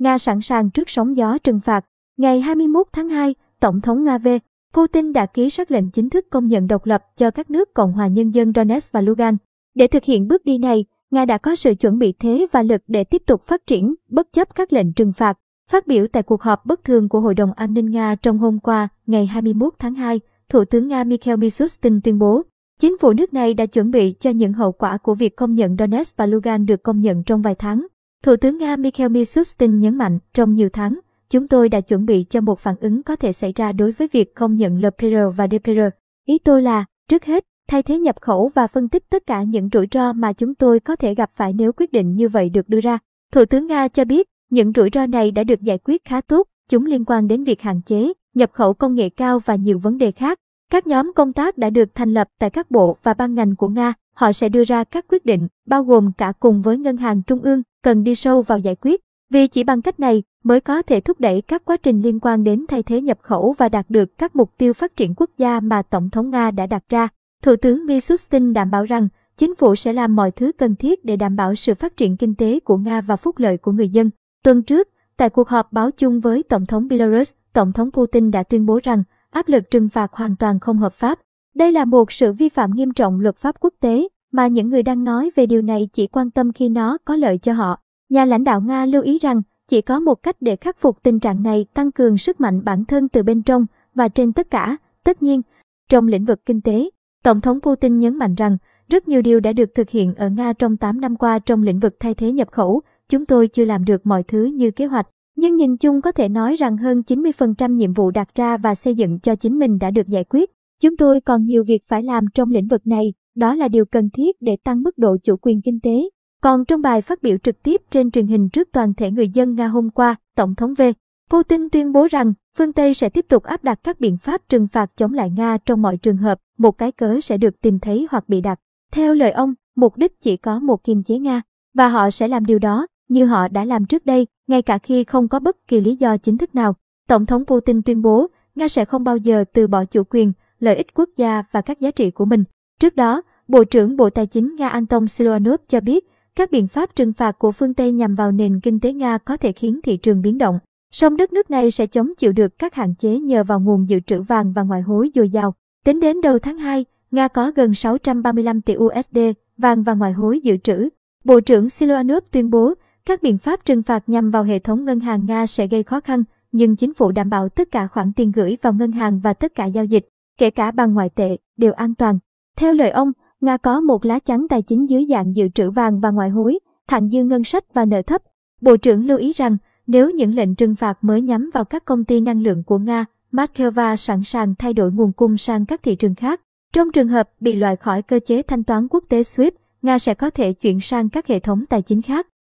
Nga sẵn sàng trước sóng gió trừng phạt. Ngày 21 tháng 2, Tổng thống Nga V. Putin đã ký sắc lệnh chính thức công nhận độc lập cho các nước Cộng hòa Nhân dân Donetsk và Lugan. Để thực hiện bước đi này, Nga đã có sự chuẩn bị thế và lực để tiếp tục phát triển, bất chấp các lệnh trừng phạt. Phát biểu tại cuộc họp bất thường của Hội đồng An ninh Nga trong hôm qua, ngày 21 tháng 2, Thủ tướng Nga Mikhail Mishustin tuyên bố, chính phủ nước này đã chuẩn bị cho những hậu quả của việc công nhận Donetsk và Lugan được công nhận trong vài tháng. Thủ tướng Nga Mikhail Mishustin nhấn mạnh, trong nhiều tháng, chúng tôi đã chuẩn bị cho một phản ứng có thể xảy ra đối với việc không nhận LPR và DPR. Ý tôi là, trước hết, thay thế nhập khẩu và phân tích tất cả những rủi ro mà chúng tôi có thể gặp phải nếu quyết định như vậy được đưa ra. Thủ tướng Nga cho biết, những rủi ro này đã được giải quyết khá tốt, chúng liên quan đến việc hạn chế, nhập khẩu công nghệ cao và nhiều vấn đề khác. Các nhóm công tác đã được thành lập tại các bộ và ban ngành của Nga. Họ sẽ đưa ra các quyết định, bao gồm cả cùng với ngân hàng trung ương, cần đi sâu vào giải quyết. Vì chỉ bằng cách này mới có thể thúc đẩy các quá trình liên quan đến thay thế nhập khẩu và đạt được các mục tiêu phát triển quốc gia mà Tổng thống Nga đã đặt ra. Thủ tướng Mishustin đảm bảo rằng chính phủ sẽ làm mọi thứ cần thiết để đảm bảo sự phát triển kinh tế của Nga và phúc lợi của người dân. Tuần trước, tại cuộc họp báo chung với Tổng thống Belarus, Tổng thống Putin đã tuyên bố rằng áp lực trừng phạt hoàn toàn không hợp pháp. Đây là một sự vi phạm nghiêm trọng luật pháp quốc tế mà những người đang nói về điều này chỉ quan tâm khi nó có lợi cho họ. Nhà lãnh đạo Nga lưu ý rằng chỉ có một cách để khắc phục tình trạng này tăng cường sức mạnh bản thân từ bên trong và trên tất cả. Tất nhiên, trong lĩnh vực kinh tế, Tổng thống Putin nhấn mạnh rằng rất nhiều điều đã được thực hiện ở Nga trong 8 năm qua trong lĩnh vực thay thế nhập khẩu. Chúng tôi chưa làm được mọi thứ như kế hoạch. Nhưng nhìn chung có thể nói rằng hơn 90% nhiệm vụ đặt ra và xây dựng cho chính mình đã được giải quyết. Chúng tôi còn nhiều việc phải làm trong lĩnh vực này, đó là điều cần thiết để tăng mức độ chủ quyền kinh tế. Còn trong bài phát biểu trực tiếp trên truyền hình trước toàn thể người dân Nga hôm qua, Tổng thống V. Putin tuyên bố rằng phương Tây sẽ tiếp tục áp đặt các biện pháp trừng phạt chống lại Nga trong mọi trường hợp, một cái cớ sẽ được tìm thấy hoặc bị đặt. Theo lời ông, mục đích chỉ có một kiềm chế Nga, và họ sẽ làm điều đó, như họ đã làm trước đây, ngay cả khi không có bất kỳ lý do chính thức nào. Tổng thống Putin tuyên bố, Nga sẽ không bao giờ từ bỏ chủ quyền, lợi ích quốc gia và các giá trị của mình. Trước đó, Bộ trưởng Bộ Tài chính Nga Anton Siluanov cho biết, các biện pháp trừng phạt của phương Tây nhằm vào nền kinh tế Nga có thể khiến thị trường biến động. Song đất nước này sẽ chống chịu được các hạn chế nhờ vào nguồn dự trữ vàng và ngoại hối dồi dào. Tính đến đầu tháng 2, Nga có gần 635 tỷ USD vàng và ngoại hối dự trữ. Bộ trưởng Siluanov tuyên bố các biện pháp trừng phạt nhằm vào hệ thống ngân hàng Nga sẽ gây khó khăn, nhưng chính phủ đảm bảo tất cả khoản tiền gửi vào ngân hàng và tất cả giao dịch, kể cả bằng ngoại tệ, đều an toàn. Theo lời ông, Nga có một lá chắn tài chính dưới dạng dự trữ vàng và ngoại hối, thặng dư ngân sách và nợ thấp. Bộ trưởng lưu ý rằng, nếu những lệnh trừng phạt mới nhắm vào các công ty năng lượng của Nga, Moscow sẵn sàng thay đổi nguồn cung sang các thị trường khác. Trong trường hợp bị loại khỏi cơ chế thanh toán quốc tế SWIFT, Nga sẽ có thể chuyển sang các hệ thống tài chính khác.